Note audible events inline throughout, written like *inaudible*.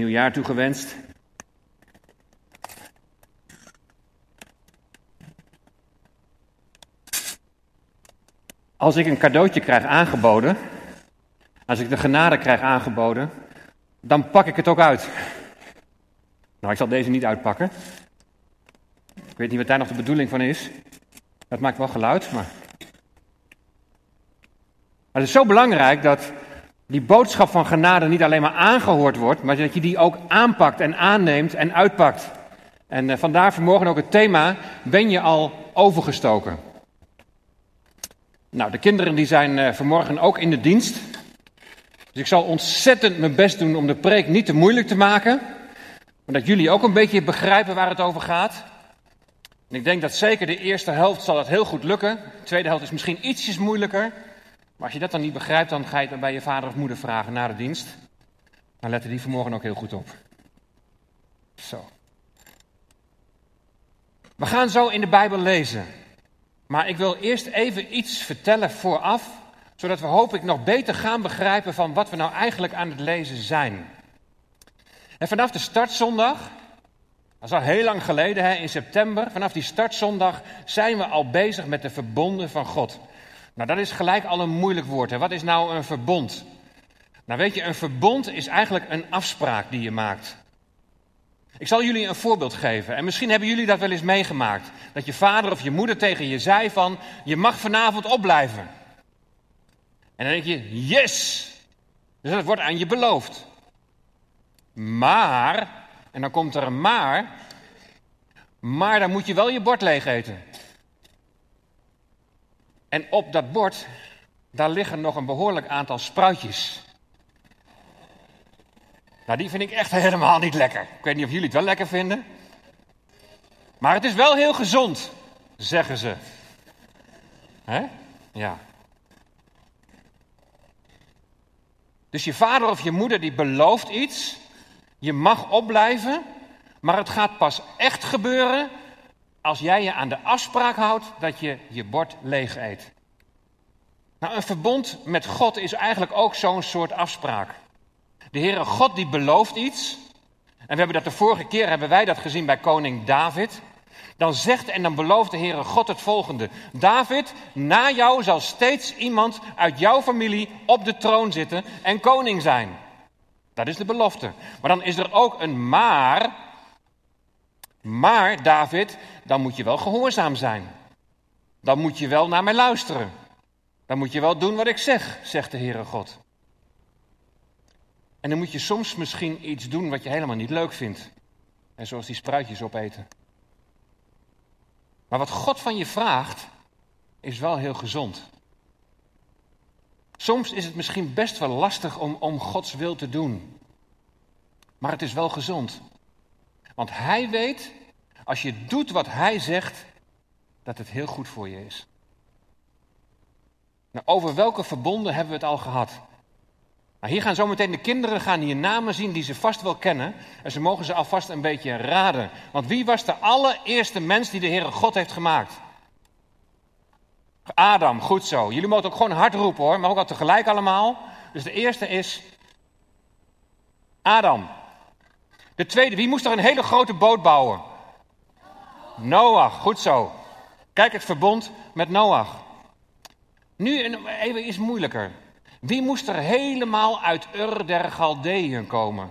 nieuwjaar toegewenst. Als ik een cadeautje krijg aangeboden, als ik de genade krijg aangeboden, dan pak ik het ook uit. Nou, ik zal deze niet uitpakken. Ik weet niet wat daar nog de bedoeling van is. Dat maakt wel geluid, maar. Maar het is zo belangrijk dat die boodschap van genade niet alleen maar aangehoord wordt, maar dat je die ook aanpakt en aanneemt en uitpakt. En uh, vandaar vanmorgen ook het thema: ben je al overgestoken? Nou, de kinderen die zijn uh, vanmorgen ook in de dienst. Dus ik zal ontzettend mijn best doen om de preek niet te moeilijk te maken. Maar dat jullie ook een beetje begrijpen waar het over gaat. En ik denk dat zeker de eerste helft zal dat heel goed lukken. De tweede helft is misschien ietsjes moeilijker. Maar als je dat dan niet begrijpt, dan ga je het bij je vader of moeder vragen na de dienst. Dan letten die vanmorgen ook heel goed op. Zo. We gaan zo in de Bijbel lezen. Maar ik wil eerst even iets vertellen vooraf, zodat we hoop ik nog beter gaan begrijpen van wat we nou eigenlijk aan het lezen zijn. En vanaf de startzondag, dat is al heel lang geleden, hè, in september, vanaf die startzondag zijn we al bezig met de verbonden van God. Nou, dat is gelijk al een moeilijk woord. Hè. Wat is nou een verbond? Nou, weet je, een verbond is eigenlijk een afspraak die je maakt. Ik zal jullie een voorbeeld geven. En misschien hebben jullie dat wel eens meegemaakt. Dat je vader of je moeder tegen je zei van, je mag vanavond opblijven. En dan denk je, yes! Dus dat wordt aan je beloofd. Maar, en dan komt er een maar, maar dan moet je wel je bord leeg eten. En op dat bord, daar liggen nog een behoorlijk aantal spruitjes. Nou, die vind ik echt *laughs* helemaal niet lekker. Ik weet niet of jullie het wel lekker vinden. Maar het is wel heel gezond, zeggen ze. Hè? Ja. Dus je vader of je moeder die belooft iets. Je mag opblijven. Maar het gaat pas echt gebeuren als jij je aan de afspraak houdt dat je je bord leeg eet. Nou, een verbond met God is eigenlijk ook zo'n soort afspraak. De Heere God die belooft iets. En we hebben dat de vorige keer hebben wij dat gezien bij koning David. Dan zegt en dan belooft de Heere God het volgende. David, na jou zal steeds iemand uit jouw familie op de troon zitten en koning zijn. Dat is de belofte. Maar dan is er ook een maar. Maar David, dan moet je wel gehoorzaam zijn. Dan moet je wel naar mij luisteren. Dan moet je wel doen wat ik zeg, zegt de Heere God. En dan moet je soms misschien iets doen wat je helemaal niet leuk vindt. En zoals die spruitjes opeten. Maar wat God van je vraagt, is wel heel gezond. Soms is het misschien best wel lastig om, om Gods wil te doen. Maar het is wel gezond. Want Hij weet, als je doet wat Hij zegt, dat het heel goed voor je is. Nou, over welke verbonden hebben we het al gehad? Nou, hier gaan zometeen de kinderen gaan hier namen zien die ze vast wel kennen. En ze mogen ze alvast een beetje raden. Want wie was de allereerste mens die de Heere God heeft gemaakt? Adam, goed zo. Jullie mogen ook gewoon hard roepen hoor, maar ook al tegelijk allemaal. Dus de eerste is Adam. De tweede, wie moest er een hele grote boot bouwen? Noach, goed zo. Kijk het verbond met Noach. Nu even iets moeilijker. Wie moest er helemaal uit Ur der Galdeeën komen?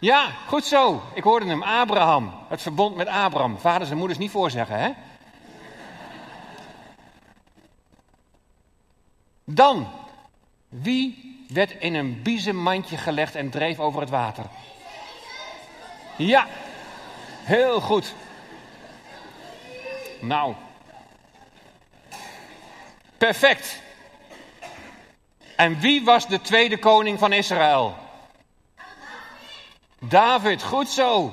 Ja, goed zo. Ik hoorde hem, Abraham. Het verbond met Abraham. Vaders en moeders niet voorzeggen, hè? Dan, wie werd in een biezenmandje gelegd en dreef over het water? Ja, heel goed. Nou, perfect. En wie was de tweede koning van Israël? David, goed zo.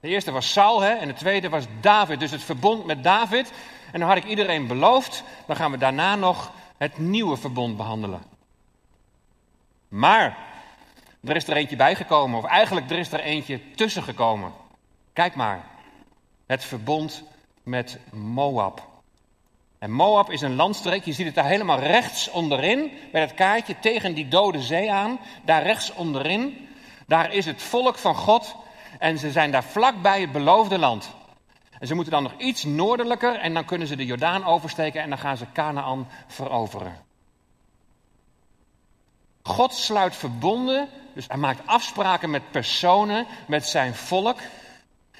De eerste was Saul hè, en de tweede was David. Dus het verbond met David. En dan had ik iedereen beloofd, dan gaan we daarna nog het nieuwe verbond behandelen. Maar er is er eentje bijgekomen, of eigenlijk er is er eentje tussen gekomen. Kijk maar, het verbond met Moab. En Moab is een landstreek, je ziet het daar helemaal rechts onderin, bij het kaartje tegen die dode zee aan. Daar rechts onderin, daar is het volk van God en ze zijn daar vlakbij het beloofde land. En ze moeten dan nog iets noordelijker en dan kunnen ze de Jordaan oversteken en dan gaan ze Canaan veroveren. God sluit verbonden, dus hij maakt afspraken met personen, met zijn volk.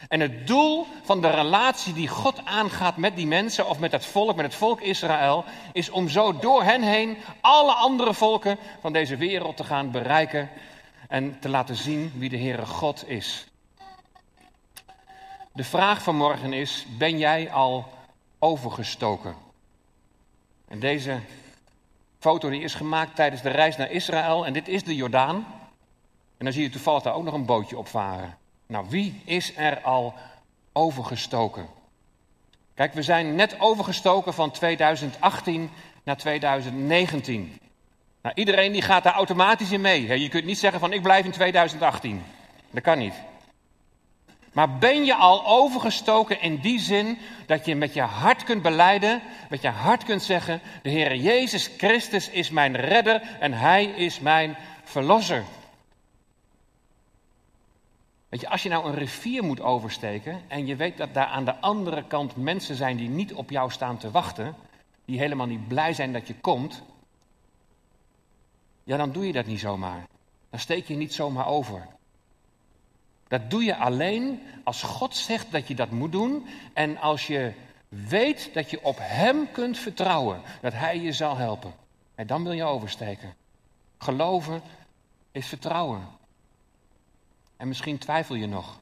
En het doel van de relatie die God aangaat met die mensen of met het volk, met het volk Israël, is om zo door hen heen alle andere volken van deze wereld te gaan bereiken en te laten zien wie de Heere God is. De vraag van morgen is: ben jij al overgestoken? En deze foto die is gemaakt tijdens de reis naar Israël en dit is de Jordaan. En dan zie je toevallig daar ook nog een bootje op varen. Nou, wie is er al overgestoken? Kijk, we zijn net overgestoken van 2018 naar 2019. Nou, iedereen die gaat daar automatisch in mee. Je kunt niet zeggen van ik blijf in 2018. Dat kan niet. Maar ben je al overgestoken in die zin dat je met je hart kunt beleiden, met je hart kunt zeggen, de Heer Jezus Christus is mijn redder en Hij is mijn verlosser. Weet je, als je nou een rivier moet oversteken en je weet dat daar aan de andere kant mensen zijn die niet op jou staan te wachten, die helemaal niet blij zijn dat je komt, ja, dan doe je dat niet zomaar. Dan steek je niet zomaar over. Dat doe je alleen als God zegt dat je dat moet doen en als je weet dat je op Hem kunt vertrouwen, dat Hij je zal helpen. En dan wil je oversteken. Geloven is vertrouwen. En misschien twijfel je nog.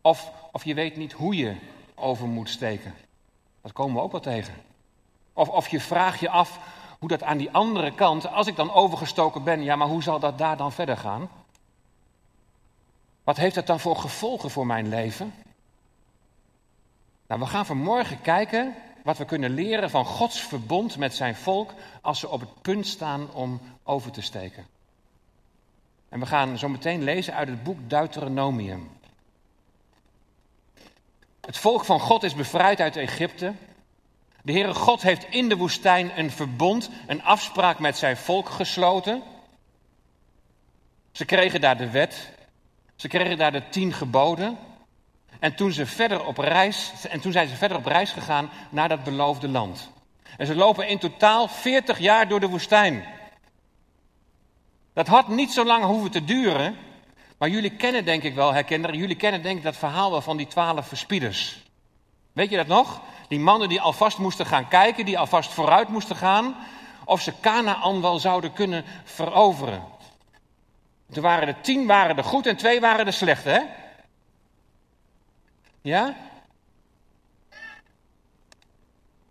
Of, of je weet niet hoe je over moet steken. Dat komen we ook wel tegen. Of, of je vraagt je af hoe dat aan die andere kant, als ik dan overgestoken ben, ja, maar hoe zal dat daar dan verder gaan? Wat heeft dat dan voor gevolgen voor mijn leven? Nou, we gaan vanmorgen kijken wat we kunnen leren van Gods verbond met zijn volk als ze op het punt staan om over te steken. En we gaan zo meteen lezen uit het boek Deuteronomium. Het volk van God is bevrijd uit Egypte. De Heere God heeft in de woestijn een verbond, een afspraak met zijn volk gesloten. Ze kregen daar de wet, ze kregen daar de tien geboden. En toen, ze verder op reis, en toen zijn ze verder op reis gegaan naar dat beloofde land. En ze lopen in totaal 40 jaar door de woestijn. Dat had niet zo lang hoeven te duren. Maar jullie kennen denk ik wel, herkenderen, jullie kennen denk ik dat verhaal wel van die twaalf verspieders. Weet je dat nog? Die mannen die alvast moesten gaan kijken, die alvast vooruit moesten gaan, of ze Canaan wel zouden kunnen veroveren. Toen waren er tien waren er goed en twee waren er slecht, hè? Ja?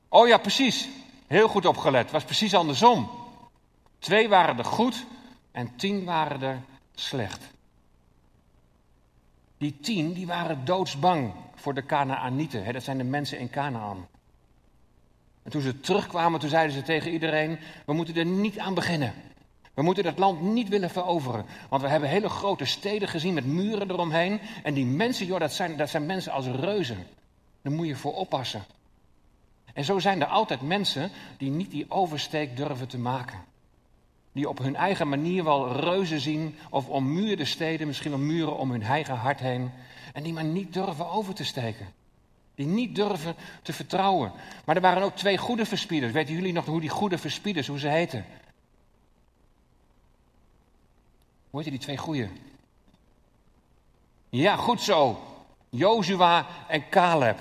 Oh ja, precies. Heel goed opgelet. Was precies andersom. Twee waren er goed en tien waren er slecht. Die tien die waren doodsbang voor de Kanaanieten. Dat zijn de mensen in Canaan. En toen ze terugkwamen, toen zeiden ze tegen iedereen: We moeten er niet aan beginnen. We moeten dat land niet willen veroveren. Want we hebben hele grote steden gezien met muren eromheen. En die mensen, joh, dat zijn, dat zijn mensen als reuzen. Daar moet je voor oppassen. En zo zijn er altijd mensen die niet die oversteek durven te maken. Die op hun eigen manier wel reuzen zien of ommuurde steden, misschien wel muren om hun eigen hart heen. En die maar niet durven over te steken. Die niet durven te vertrouwen. Maar er waren ook twee goede verspieders. Weten jullie nog hoe die goede verspieders, hoe ze heten? Hoe heet die twee goeie? Ja, goed zo. Jozua en Caleb.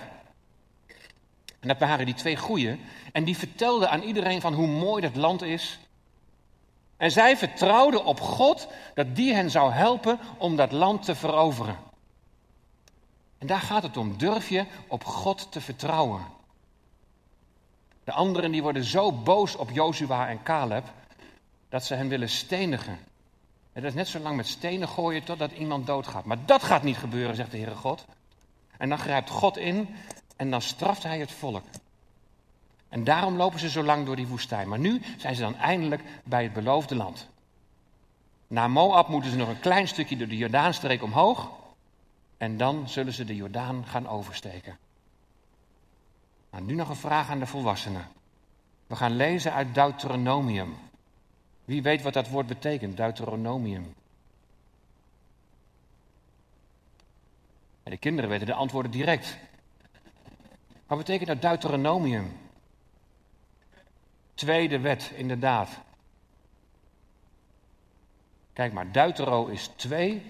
En dat waren die twee goeie. En die vertelden aan iedereen van hoe mooi dat land is. En zij vertrouwden op God dat die hen zou helpen om dat land te veroveren. En daar gaat het om. Durf je op God te vertrouwen? De anderen die worden zo boos op Jozua en Caleb dat ze hen willen stenigen. En dat is net zo lang met stenen gooien totdat iemand doodgaat. Maar dat gaat niet gebeuren, zegt de Heere God. En dan grijpt God in en dan straft hij het volk. En daarom lopen ze zo lang door die woestijn. Maar nu zijn ze dan eindelijk bij het beloofde land. Na Moab moeten ze nog een klein stukje door de Jordaanstreek omhoog. En dan zullen ze de Jordaan gaan oversteken. Nou, nu nog een vraag aan de volwassenen. We gaan lezen uit Deuteronomium. Wie weet wat dat woord betekent, Deuteronomium? de kinderen weten de antwoorden direct. Wat betekent dat Deuteronomium? Tweede wet, inderdaad. Kijk maar, Deutero is twee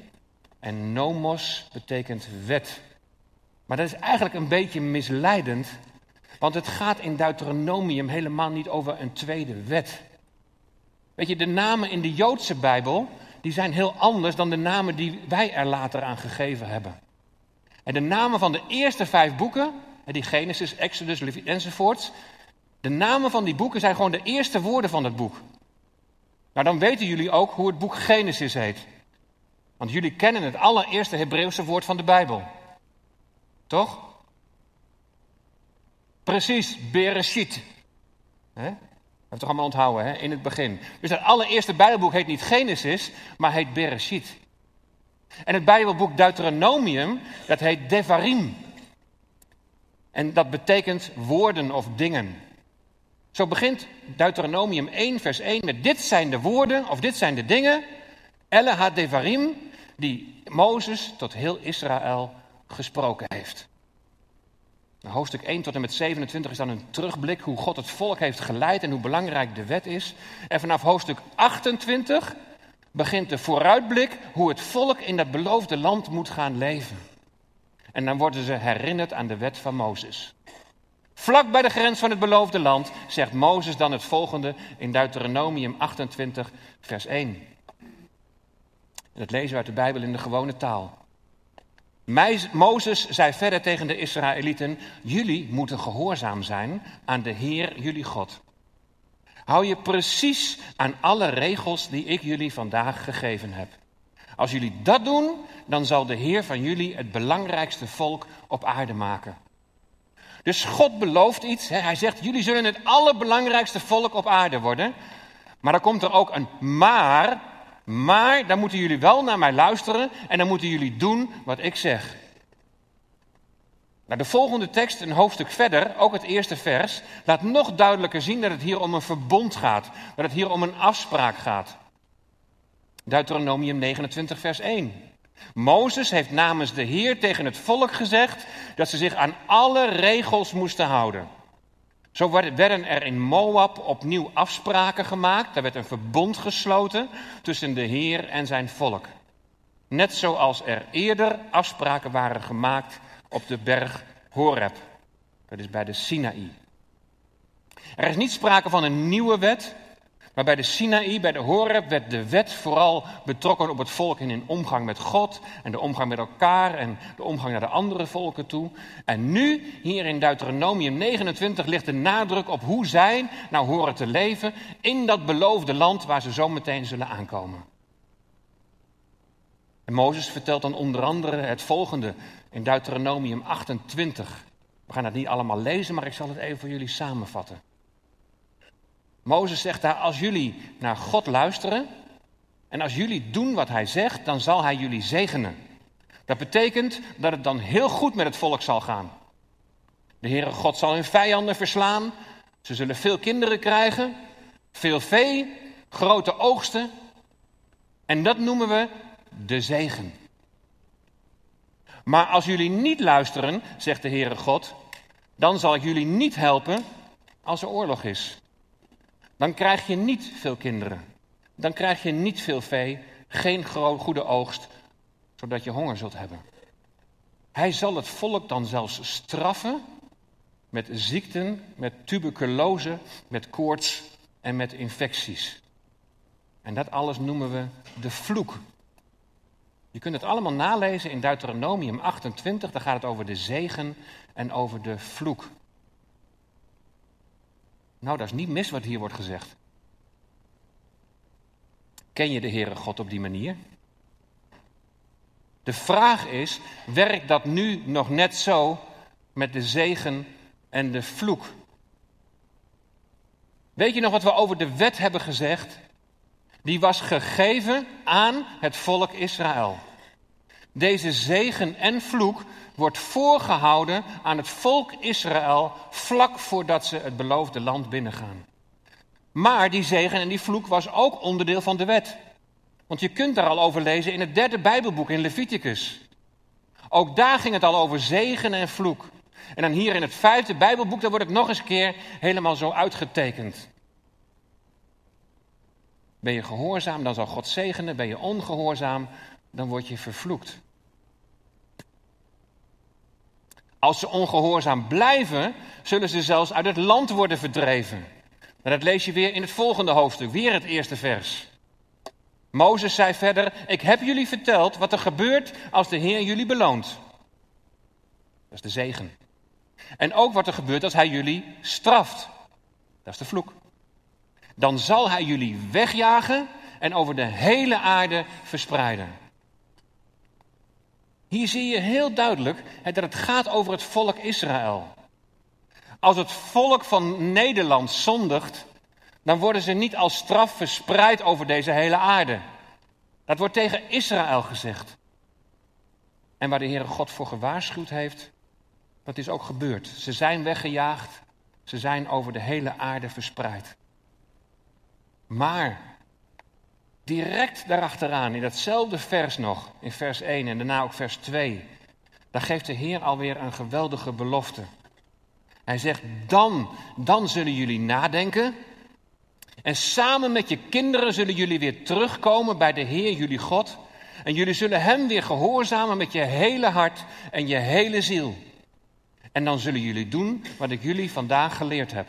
en nomos betekent wet. Maar dat is eigenlijk een beetje misleidend, want het gaat in Deuteronomium helemaal niet over een tweede wet. Weet je, de namen in de Joodse Bijbel, die zijn heel anders dan de namen die wij er later aan gegeven hebben. En de namen van de eerste vijf boeken, die Genesis, Exodus, Leviticus enzovoorts, de namen van die boeken zijn gewoon de eerste woorden van het boek. Nou, dan weten jullie ook hoe het boek Genesis heet. Want jullie kennen het allereerste Hebreeuwse woord van de Bijbel. Toch? Precies, Bereshit. He? Heb toch allemaal onthouden, hè? in het begin. Dus het allereerste Bijbelboek heet niet Genesis, maar heet Bereshit. En het Bijbelboek Deuteronomium, dat heet Devarim. En dat betekent woorden of dingen. Zo begint Deuteronomium 1, vers 1 met dit zijn de woorden of dit zijn de dingen, Elle Devarim, die Mozes tot heel Israël gesproken heeft. Hoofdstuk 1 tot en met 27 is dan een terugblik hoe God het volk heeft geleid en hoe belangrijk de wet is. En vanaf hoofdstuk 28 begint de vooruitblik hoe het volk in dat beloofde land moet gaan leven. En dan worden ze herinnerd aan de wet van Mozes. Vlak bij de grens van het beloofde land zegt Mozes dan het volgende in Deuteronomium 28, vers 1. En dat lezen we uit de Bijbel in de gewone taal. Mozes zei verder tegen de Israëlieten: Jullie moeten gehoorzaam zijn aan de Heer, jullie God. Hou je precies aan alle regels die ik jullie vandaag gegeven heb. Als jullie dat doen, dan zal de Heer van jullie het belangrijkste volk op aarde maken. Dus God belooft iets. Hè? Hij zegt: Jullie zullen het allerbelangrijkste volk op aarde worden. Maar dan komt er ook een maar. Maar dan moeten jullie wel naar mij luisteren en dan moeten jullie doen wat ik zeg. De volgende tekst, een hoofdstuk verder, ook het eerste vers, laat nog duidelijker zien dat het hier om een verbond gaat. Dat het hier om een afspraak gaat. Deuteronomium 29, vers 1. Mozes heeft namens de Heer tegen het volk gezegd dat ze zich aan alle regels moesten houden. Zo werden er in Moab opnieuw afspraken gemaakt. Daar werd een verbond gesloten tussen de Heer en zijn volk. Net zoals er eerder afspraken waren gemaakt op de berg Horeb. Dat is bij de Sinaï. Er is niet sprake van een nieuwe wet, maar bij de Sinaï, bij de Horeb, werd de wet vooral betrokken op het volk in hun omgang met God en de omgang met elkaar en de omgang naar de andere volken toe. En nu, hier in Deuteronomium 29, ligt de nadruk op hoe zij nou horen te leven in dat beloofde land waar ze zo meteen zullen aankomen. En Mozes vertelt dan onder andere het volgende in Deuteronomium 28. We gaan het niet allemaal lezen, maar ik zal het even voor jullie samenvatten. Mozes zegt daar, als jullie naar God luisteren en als jullie doen wat hij zegt, dan zal hij jullie zegenen. Dat betekent dat het dan heel goed met het volk zal gaan. De Heere God zal hun vijanden verslaan. Ze zullen veel kinderen krijgen, veel vee, grote oogsten. En dat noemen we de zegen. Maar als jullie niet luisteren, zegt de Heere God, dan zal ik jullie niet helpen als er oorlog is. Dan krijg je niet veel kinderen. Dan krijg je niet veel vee, geen goede oogst, zodat je honger zult hebben. Hij zal het volk dan zelfs straffen met ziekten, met tuberculose, met koorts en met infecties. En dat alles noemen we de vloek je kunt het allemaal nalezen in Deuteronomium 28. Daar gaat het over de zegen en over de vloek. Nou, dat is niet mis wat hier wordt gezegd. Ken je de Heere God op die manier? De vraag is, werkt dat nu nog net zo met de zegen en de vloek? Weet je nog wat we over de wet hebben gezegd? Die was gegeven aan het volk Israël. Deze zegen en vloek wordt voorgehouden aan het volk Israël vlak voordat ze het beloofde land binnengaan. Maar die zegen en die vloek was ook onderdeel van de wet. Want je kunt daar al over lezen in het derde Bijbelboek in Leviticus. Ook daar ging het al over zegen en vloek. En dan hier in het vijfde Bijbelboek, daar wordt het nog eens een keer helemaal zo uitgetekend. Ben je gehoorzaam, dan zal God zegenen. Ben je ongehoorzaam, dan word je vervloekt. Als ze ongehoorzaam blijven, zullen ze zelfs uit het land worden verdreven. En dat lees je weer in het volgende hoofdstuk, weer het eerste vers. Mozes zei verder: Ik heb jullie verteld wat er gebeurt als de Heer jullie beloont. Dat is de zegen. En ook wat er gebeurt als Hij jullie straft. Dat is de vloek. Dan zal Hij jullie wegjagen en over de hele aarde verspreiden. Hier zie je heel duidelijk dat het gaat over het volk Israël. Als het volk van Nederland zondigt, dan worden ze niet als straf verspreid over deze hele aarde. Dat wordt tegen Israël gezegd. En waar de Heere God voor gewaarschuwd heeft, dat is ook gebeurd. Ze zijn weggejaagd, ze zijn over de hele aarde verspreid. Maar direct daarachteraan, in datzelfde vers nog, in vers 1 en daarna ook vers 2, daar geeft de Heer alweer een geweldige belofte. Hij zegt, dan, dan zullen jullie nadenken. En samen met je kinderen zullen jullie weer terugkomen bij de Heer, jullie God. En jullie zullen Hem weer gehoorzamen met je hele hart en je hele ziel. En dan zullen jullie doen wat ik jullie vandaag geleerd heb.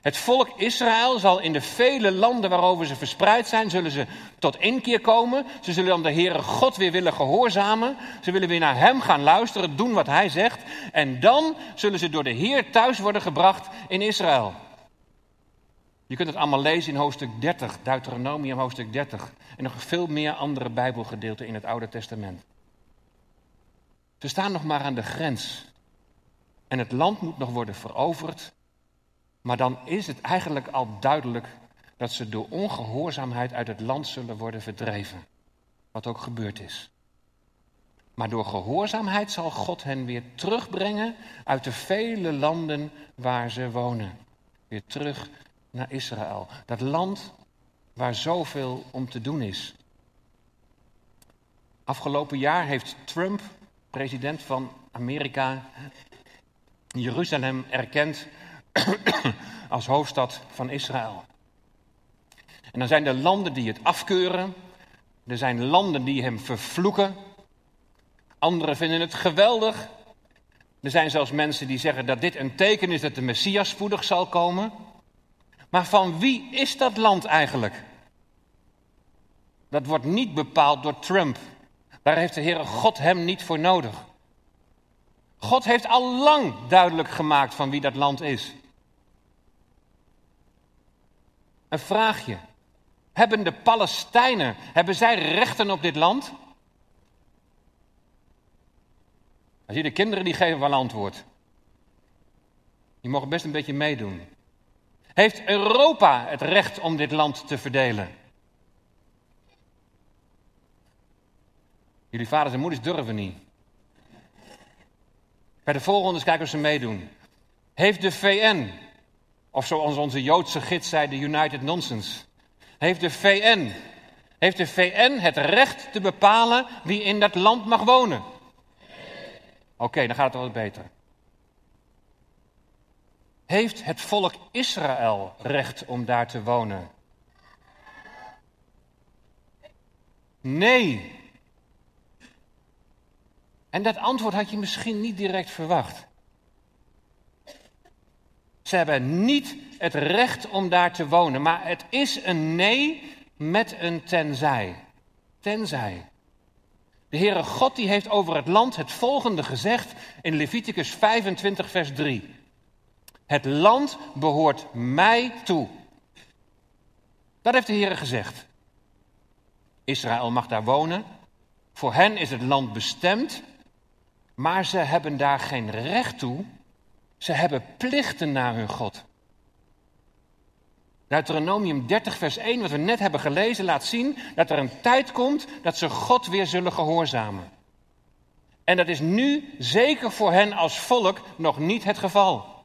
Het volk Israël zal in de vele landen waarover ze verspreid zijn, zullen ze tot inkeer komen. Ze zullen dan de Heere God weer willen gehoorzamen. Ze willen weer naar Hem gaan luisteren, doen wat Hij zegt. En dan zullen ze door de Heer thuis worden gebracht in Israël. Je kunt het allemaal lezen in hoofdstuk 30, Deuteronomium hoofdstuk 30. En nog veel meer andere Bijbelgedeelten in het Oude Testament. Ze staan nog maar aan de grens. En het land moet nog worden veroverd. Maar dan is het eigenlijk al duidelijk dat ze door ongehoorzaamheid uit het land zullen worden verdreven. Wat ook gebeurd is. Maar door gehoorzaamheid zal God hen weer terugbrengen uit de vele landen waar ze wonen. Weer terug naar Israël. Dat land waar zoveel om te doen is. Afgelopen jaar heeft Trump, president van Amerika, Jeruzalem erkend als hoofdstad van Israël. En dan zijn er landen die het afkeuren. Er zijn landen die hem vervloeken. Anderen vinden het geweldig. Er zijn zelfs mensen die zeggen dat dit een teken is dat de Messias spoedig zal komen. Maar van wie is dat land eigenlijk? Dat wordt niet bepaald door Trump. Daar heeft de Heere God hem niet voor nodig. God heeft al lang duidelijk gemaakt van wie dat land is. Een vraagje. Hebben de Palestijnen, hebben zij rechten op dit land? Als je de kinderen die geven wel antwoord. Die mogen best een beetje meedoen. Heeft Europa het recht om dit land te verdelen? Jullie vaders en moeders durven niet. Bij de volgende kijken of ze meedoen. Heeft de VN, of zoals onze Joodse gids zei, de United Nonsense. Heeft de VN, heeft de VN het recht te bepalen wie in dat land mag wonen? Oké, dan gaat het wat beter. Heeft het volk Israël recht om daar te wonen? Nee. En dat antwoord had je misschien niet direct verwacht. Ze hebben niet het recht om daar te wonen, maar het is een nee met een tenzij. Tenzij. De Heere God die heeft over het land het volgende gezegd in Leviticus 25, vers 3. Het land behoort mij toe. Dat heeft de Heer gezegd. Israël mag daar wonen. Voor hen is het land bestemd. Maar ze hebben daar geen recht toe. Ze hebben plichten naar hun God. Deuteronomium 30, vers 1, wat we net hebben gelezen, laat zien dat er een tijd komt dat ze God weer zullen gehoorzamen. En dat is nu zeker voor hen als volk nog niet het geval.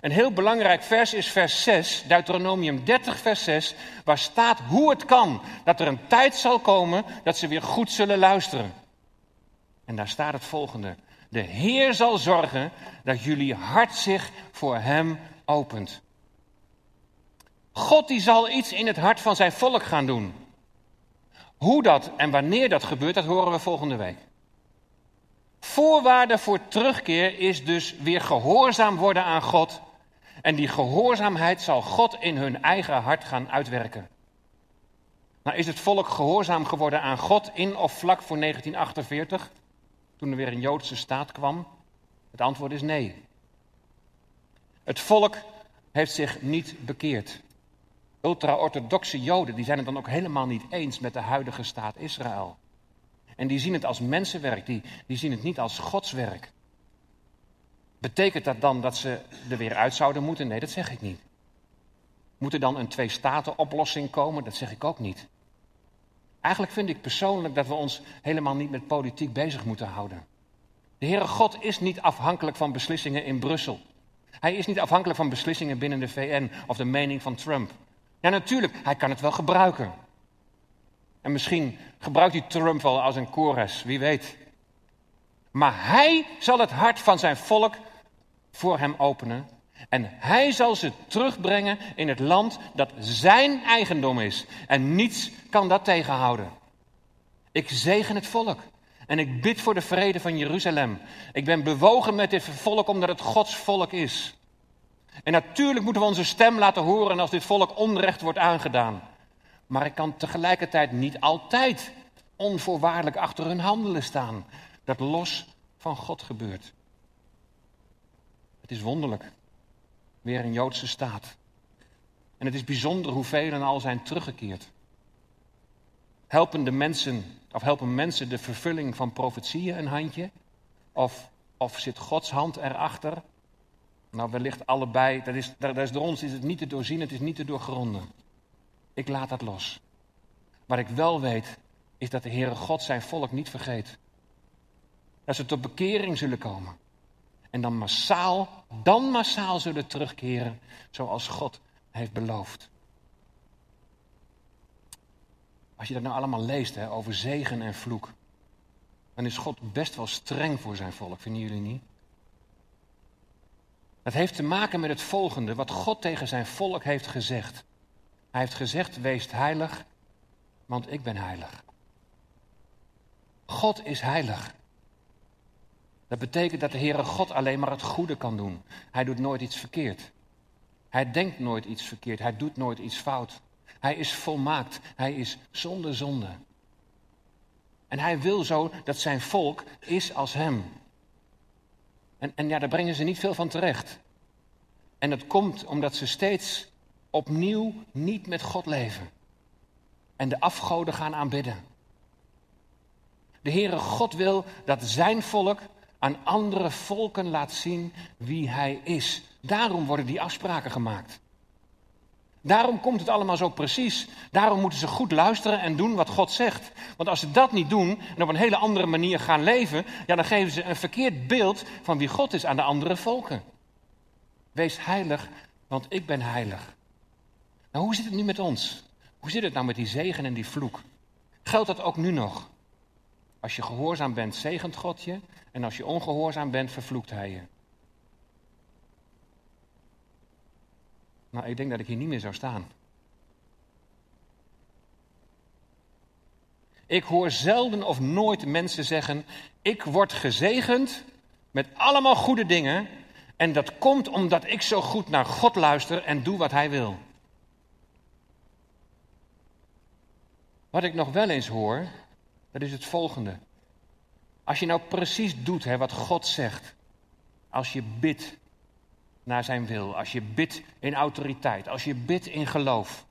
Een heel belangrijk vers is vers 6, Deuteronomium 30, vers 6, waar staat hoe het kan dat er een tijd zal komen dat ze weer goed zullen luisteren. En daar staat het volgende. De Heer zal zorgen dat jullie hart zich voor Hem opent. God die zal iets in het hart van zijn volk gaan doen. Hoe dat en wanneer dat gebeurt, dat horen we volgende week. Voorwaarde voor terugkeer is dus weer gehoorzaam worden aan God. En die gehoorzaamheid zal God in hun eigen hart gaan uitwerken. Nou, is het volk gehoorzaam geworden aan God in of vlak voor 1948, toen er weer een Joodse staat kwam? Het antwoord is nee. Het volk heeft zich niet bekeerd. Ultra-orthodoxe Joden die zijn het dan ook helemaal niet eens met de huidige staat Israël. En die zien het als mensenwerk, die, die zien het niet als godswerk. Betekent dat dan dat ze er weer uit zouden moeten? Nee, dat zeg ik niet. Moet er dan een twee-staten-oplossing komen? Dat zeg ik ook niet. Eigenlijk vind ik persoonlijk dat we ons helemaal niet met politiek bezig moeten houden. De Heere God is niet afhankelijk van beslissingen in Brussel. Hij is niet afhankelijk van beslissingen binnen de VN of de mening van Trump. Ja, natuurlijk, hij kan het wel gebruiken. En misschien gebruikt hij Trump wel als een kores, wie weet. Maar hij zal het hart van zijn volk voor hem openen. En hij zal ze terugbrengen in het land dat zijn eigendom is. En niets kan dat tegenhouden. Ik zegen het volk. En ik bid voor de vrede van Jeruzalem. Ik ben bewogen met dit volk omdat het Gods volk is. En natuurlijk moeten we onze stem laten horen als dit volk onrecht wordt aangedaan. Maar ik kan tegelijkertijd niet altijd onvoorwaardelijk achter hun handelen staan. Dat los van God gebeurt. Het is wonderlijk. Weer een Joodse staat. En het is bijzonder hoe velen al zijn teruggekeerd. Helpen de mensen, of helpen mensen de vervulling van profetieën een handje? Of, of zit Gods hand erachter? Nou, wellicht allebei. Dat is, dat is door ons is het niet te doorzien, het is niet te doorgronden. Ik laat dat los. Wat ik wel weet, is dat de Heere God zijn volk niet vergeet. Dat ze tot bekering zullen komen. En dan massaal, dan massaal zullen terugkeren zoals God heeft beloofd. Als je dat nou allemaal leest hè, over zegen en vloek, dan is God best wel streng voor zijn volk, vinden jullie niet? Dat heeft te maken met het volgende, wat God tegen zijn volk heeft gezegd. Hij heeft gezegd, wees heilig, want ik ben heilig. God is heilig. Dat betekent dat de Heere God alleen maar het goede kan doen. Hij doet nooit iets verkeerd. Hij denkt nooit iets verkeerd. Hij doet nooit iets fout. Hij is volmaakt. Hij is zonder zonde. En hij wil zo dat zijn volk is als hem. En, en ja, daar brengen ze niet veel van terecht. En dat komt omdat ze steeds opnieuw niet met God leven. En de afgoden gaan aanbidden. De Heere God wil dat zijn volk aan andere volken laat zien wie hij is. Daarom worden die afspraken gemaakt. Daarom komt het allemaal zo precies. Daarom moeten ze goed luisteren en doen wat God zegt. Want als ze dat niet doen en op een hele andere manier gaan leven, ja, dan geven ze een verkeerd beeld van wie God is aan de andere volken. Wees heilig, want ik ben heilig. Nou, hoe zit het nu met ons? Hoe zit het nou met die zegen en die vloek? Geldt dat ook nu nog? Als je gehoorzaam bent, zegent God je. En als je ongehoorzaam bent, vervloekt hij je. Nou, ik denk dat ik hier niet meer zou staan. Ik hoor zelden of nooit mensen zeggen: Ik word gezegend met allemaal goede dingen. En dat komt omdat ik zo goed naar God luister en doe wat Hij wil. Wat ik nog wel eens hoor, dat is het volgende. Als je nou precies doet hè, wat God zegt. Als je bidt naar zijn wil. Als je bidt in autoriteit. Als je bidt in geloof.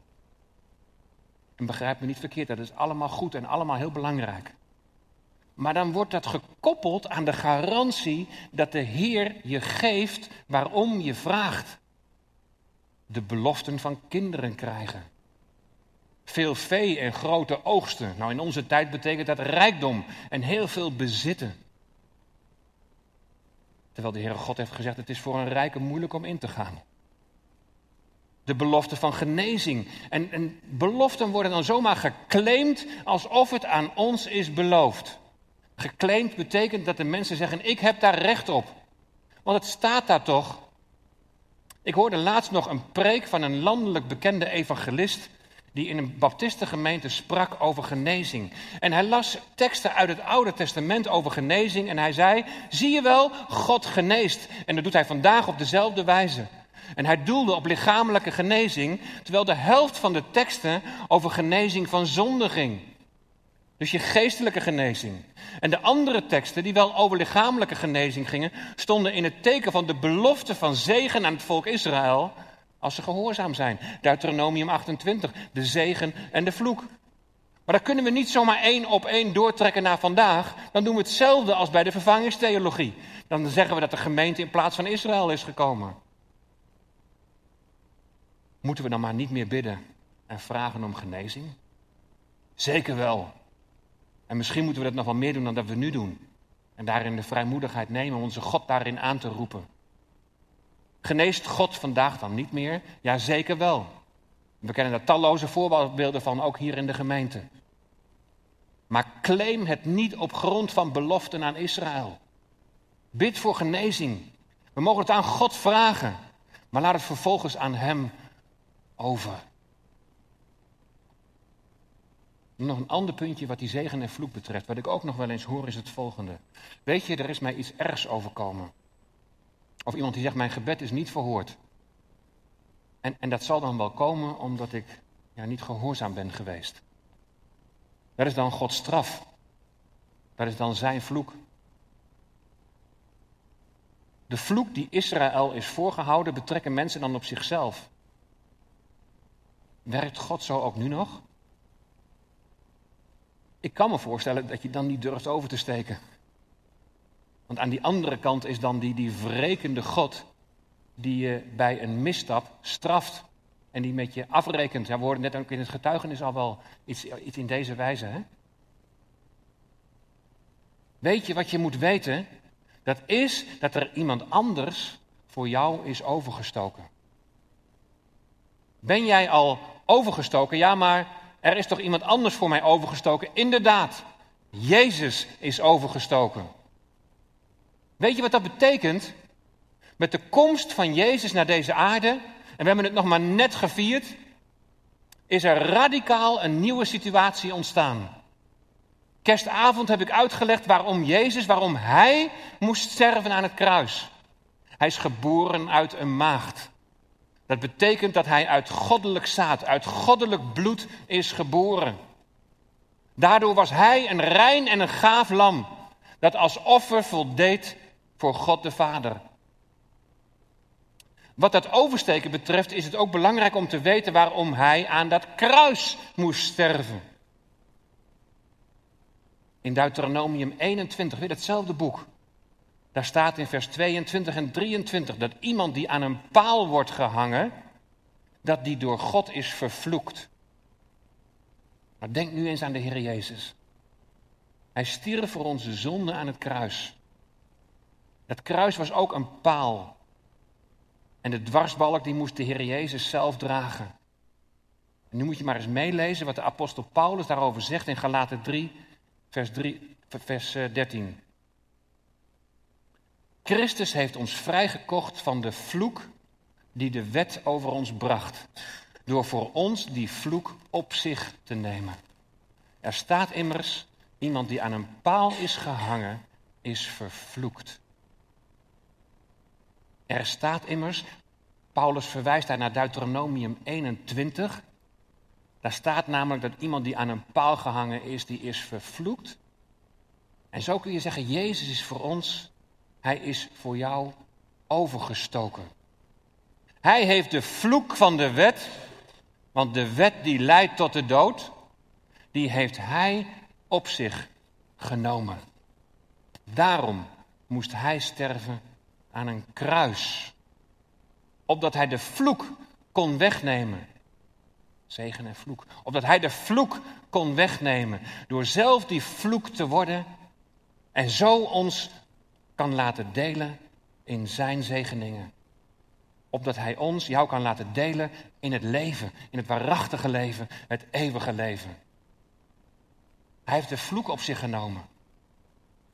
En begrijp me niet verkeerd, dat is allemaal goed en allemaal heel belangrijk. Maar dan wordt dat gekoppeld aan de garantie dat de Heer je geeft waarom je vraagt. de beloften van kinderen krijgen. Veel vee en grote oogsten. Nou, in onze tijd betekent dat rijkdom en heel veel bezitten. Terwijl de Heere God heeft gezegd: het is voor een rijke moeilijk om in te gaan. De belofte van genezing. En, en beloften worden dan zomaar geclaimd alsof het aan ons is beloofd. Geclaimd betekent dat de mensen zeggen: Ik heb daar recht op. Want het staat daar toch. Ik hoorde laatst nog een preek van een landelijk bekende evangelist die in een baptistengemeente sprak over genezing. En hij las teksten uit het Oude Testament over genezing en hij zei, zie je wel, God geneest. En dat doet hij vandaag op dezelfde wijze. En hij doelde op lichamelijke genezing, terwijl de helft van de teksten over genezing van zonde ging. Dus je geestelijke genezing. En de andere teksten, die wel over lichamelijke genezing gingen, stonden in het teken van de belofte van zegen aan het volk Israël als ze gehoorzaam zijn. Deuteronomium 28, de zegen en de vloek. Maar dat kunnen we niet zomaar één op één doortrekken naar vandaag. Dan doen we hetzelfde als bij de vervangingstheologie. Dan zeggen we dat de gemeente in plaats van Israël is gekomen. Moeten we dan maar niet meer bidden en vragen om genezing? Zeker wel. En misschien moeten we dat nog wel meer doen dan dat we nu doen. En daarin de vrijmoedigheid nemen om onze God daarin aan te roepen. Geneest God vandaag dan niet meer? Ja, zeker wel. We kennen daar talloze voorbeelden van, ook hier in de gemeente. Maar claim het niet op grond van beloften aan Israël. Bid voor genezing. We mogen het aan God vragen, maar laat het vervolgens aan Hem over. Nog een ander puntje wat die zegen en vloek betreft, wat ik ook nog wel eens hoor, is het volgende. Weet je, er is mij iets ergs overkomen. Of iemand die zegt, mijn gebed is niet verhoord. En, en dat zal dan wel komen omdat ik ja, niet gehoorzaam ben geweest. Dat is dan Gods straf. Dat is dan zijn vloek. De vloek die Israël is voorgehouden, betrekken mensen dan op zichzelf. Werkt God zo ook nu nog? Ik kan me voorstellen dat je dan niet durft over te steken. Want aan die andere kant is dan die, die wrekende God die je bij een misstap straft en die met je afrekent. We hoorden net ook in het getuigenis al wel iets, iets in deze wijze. Hè? Weet je wat je moet weten? Dat is dat er iemand anders voor jou is overgestoken. Ben jij al overgestoken? Ja, maar er is toch iemand anders voor mij overgestoken? Inderdaad, Jezus is overgestoken. Weet je wat dat betekent? Met de komst van Jezus naar deze aarde, en we hebben het nog maar net gevierd, is er radicaal een nieuwe situatie ontstaan. Kerstavond heb ik uitgelegd waarom Jezus, waarom Hij moest sterven aan het kruis. Hij is geboren uit een maagd. Dat betekent dat Hij uit goddelijk zaad, uit goddelijk bloed is geboren. Daardoor was Hij een rein en een gaaf lam, dat als offer voldeed voor God de Vader. Wat dat oversteken betreft is het ook belangrijk om te weten waarom hij aan dat kruis moest sterven. In Deuteronomium 21, weer hetzelfde boek. Daar staat in vers 22 en 23 dat iemand die aan een paal wordt gehangen, dat die door God is vervloekt. Maar denk nu eens aan de Heer Jezus. Hij stierf voor onze zonde aan het kruis. Het kruis was ook een paal. En de dwarsbalk die moest de Heer Jezus zelf dragen. En nu moet je maar eens meelezen wat de apostel Paulus daarover zegt in Galaten 3, vers, 3, vers 13. Eh, Christus heeft ons vrijgekocht van de vloek die de wet over ons bracht, door voor ons die vloek op zich te nemen. Er staat immers, iemand die aan een paal is gehangen, is vervloekt. Er staat immers, Paulus verwijst daar naar Deuteronomium 21. Daar staat namelijk dat iemand die aan een paal gehangen is, die is vervloekt. En zo kun je zeggen, Jezus is voor ons, hij is voor jou overgestoken. Hij heeft de vloek van de wet, want de wet die leidt tot de dood, die heeft hij op zich genomen. Daarom moest hij sterven aan een kruis. Opdat hij de vloek kon wegnemen. Zegen en vloek. Opdat hij de vloek kon wegnemen. Door zelf die vloek te worden. En zo ons kan laten delen in zijn zegeningen. Opdat hij ons, jou kan laten delen in het leven. In het waarachtige leven. Het eeuwige leven. Hij heeft de vloek op zich genomen.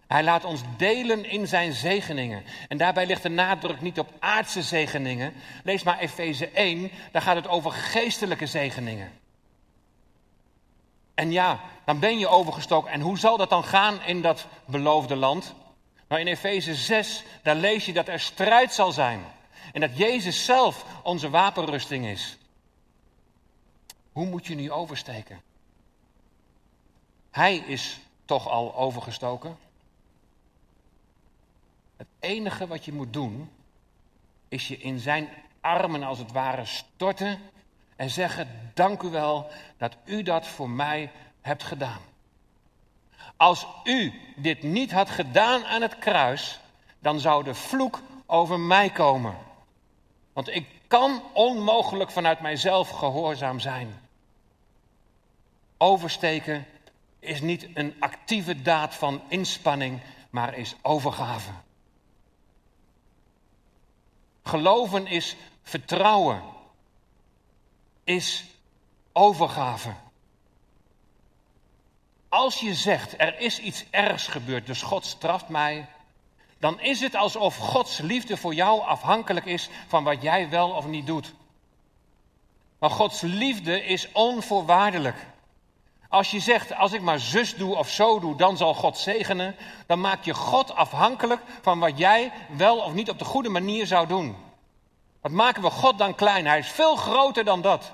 Hij laat ons delen in zijn zegeningen. En daarbij ligt de nadruk niet op aardse zegeningen. Lees maar Efeze 1, daar gaat het over geestelijke zegeningen. En ja, dan ben je overgestoken. En hoe zal dat dan gaan in dat beloofde land? Nou, in Efeze 6, daar lees je dat er strijd zal zijn. En dat Jezus zelf onze wapenrusting is. Hoe moet je nu oversteken? Hij is toch al overgestoken? Enige wat je moet doen, is je in zijn armen als het ware storten en zeggen: Dank u wel dat u dat voor mij hebt gedaan. Als u dit niet had gedaan aan het kruis, dan zou de vloek over mij komen. Want ik kan onmogelijk vanuit mijzelf gehoorzaam zijn. Oversteken is niet een actieve daad van inspanning, maar is overgave. Geloven is vertrouwen, is overgave. Als je zegt, er is iets ergs gebeurd, dus God straft mij, dan is het alsof Gods liefde voor jou afhankelijk is van wat jij wel of niet doet. Maar Gods liefde is onvoorwaardelijk. Als je zegt, als ik maar zus doe of zo doe, dan zal God zegenen, dan maak je God afhankelijk van wat jij wel of niet op de goede manier zou doen. Wat maken we God dan klein? Hij is veel groter dan dat.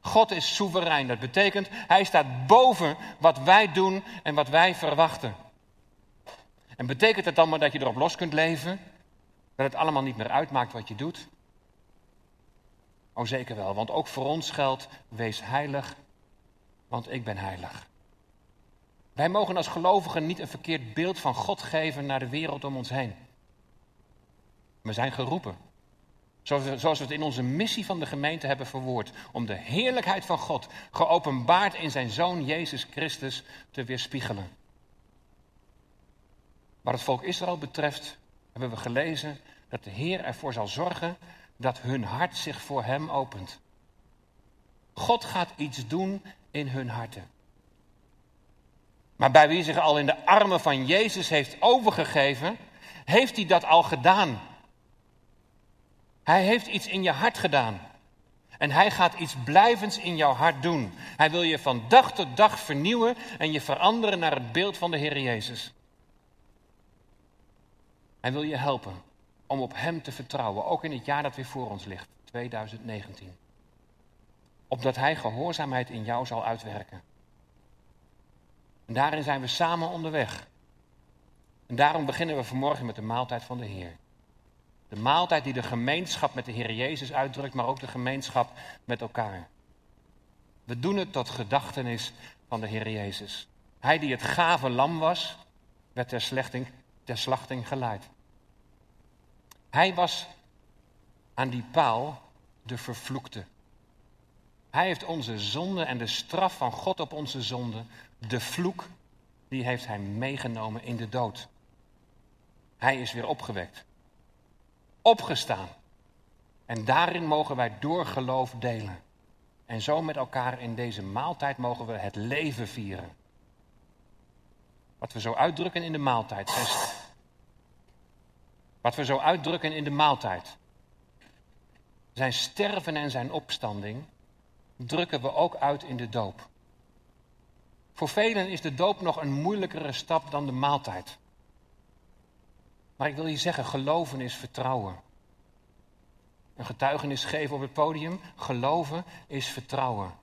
God is soeverein. Dat betekent, hij staat boven wat wij doen en wat wij verwachten. En betekent het dan maar dat je erop los kunt leven? Dat het allemaal niet meer uitmaakt wat je doet? Oh zeker wel, want ook voor ons geldt, wees heilig want ik ben heilig. Wij mogen als gelovigen niet een verkeerd beeld van God geven naar de wereld om ons heen. We zijn geroepen, zoals we het in onze missie van de gemeente hebben verwoord, om de heerlijkheid van God, geopenbaard in zijn Zoon Jezus Christus, te weerspiegelen. Wat het volk Israël betreft, hebben we gelezen dat de Heer ervoor zal zorgen dat hun hart zich voor Hem opent. God gaat iets doen in hun harten. Maar bij wie zich al in de armen van Jezus heeft overgegeven, heeft hij dat al gedaan. Hij heeft iets in je hart gedaan. En hij gaat iets blijvends in jouw hart doen. Hij wil je van dag tot dag vernieuwen en je veranderen naar het beeld van de Heer Jezus. Hij wil je helpen om op Hem te vertrouwen, ook in het jaar dat weer voor ons ligt, 2019 opdat Hij gehoorzaamheid in jou zal uitwerken. En daarin zijn we samen onderweg. En daarom beginnen we vanmorgen met de maaltijd van de Heer. De maaltijd die de gemeenschap met de Heer Jezus uitdrukt, maar ook de gemeenschap met elkaar. We doen het tot gedachtenis van de Heer Jezus. Hij die het gave lam was, werd ter, slechting, ter slachting geleid. Hij was aan die paal de vervloekte. Hij heeft onze zonde en de straf van God op onze zonde, de vloek, die heeft hij meegenomen in de dood. Hij is weer opgewekt. Opgestaan. En daarin mogen wij door geloof delen. En zo met elkaar in deze maaltijd mogen we het leven vieren. Wat we zo uitdrukken in de maaltijd. Wat we zo uitdrukken in de maaltijd. Zijn sterven en zijn opstanding drukken we ook uit in de doop. Voor velen is de doop nog een moeilijkere stap dan de maaltijd. Maar ik wil je zeggen, geloven is vertrouwen. Een getuigenis geven op het podium, geloven is vertrouwen.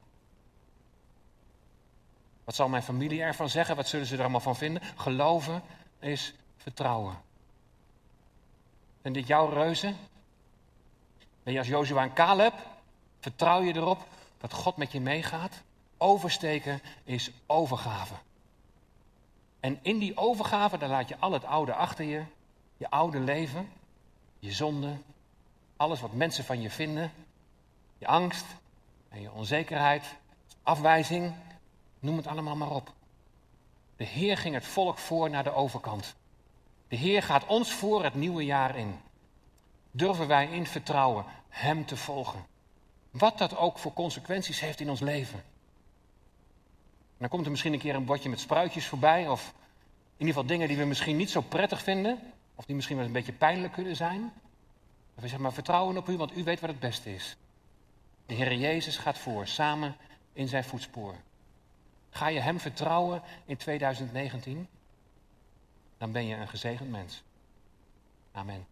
Wat zal mijn familie ervan zeggen? Wat zullen ze er allemaal van vinden? Geloven is vertrouwen. En dit jouw reuzen? Ben je als Jozua en Caleb? Vertrouw je erop dat God met je meegaat. Oversteken is overgave. En in die overgave, dan laat je al het oude achter je. Je oude leven, je zonde, alles wat mensen van je vinden. je angst en je onzekerheid, afwijzing, noem het allemaal maar op. De Heer ging het volk voor naar de overkant. De Heer gaat ons voor het nieuwe jaar in. Durven wij in vertrouwen Hem te volgen? Wat dat ook voor consequenties heeft in ons leven. dan komt er misschien een keer een bordje met spruitjes voorbij, of in ieder geval dingen die we misschien niet zo prettig vinden, of die misschien wel een beetje pijnlijk kunnen zijn. we zeggen maar vertrouwen op u, want u weet wat het beste is. De Heer Jezus gaat voor, samen in zijn voetspoor. Ga je Hem vertrouwen in 2019? Dan ben je een gezegend mens. Amen.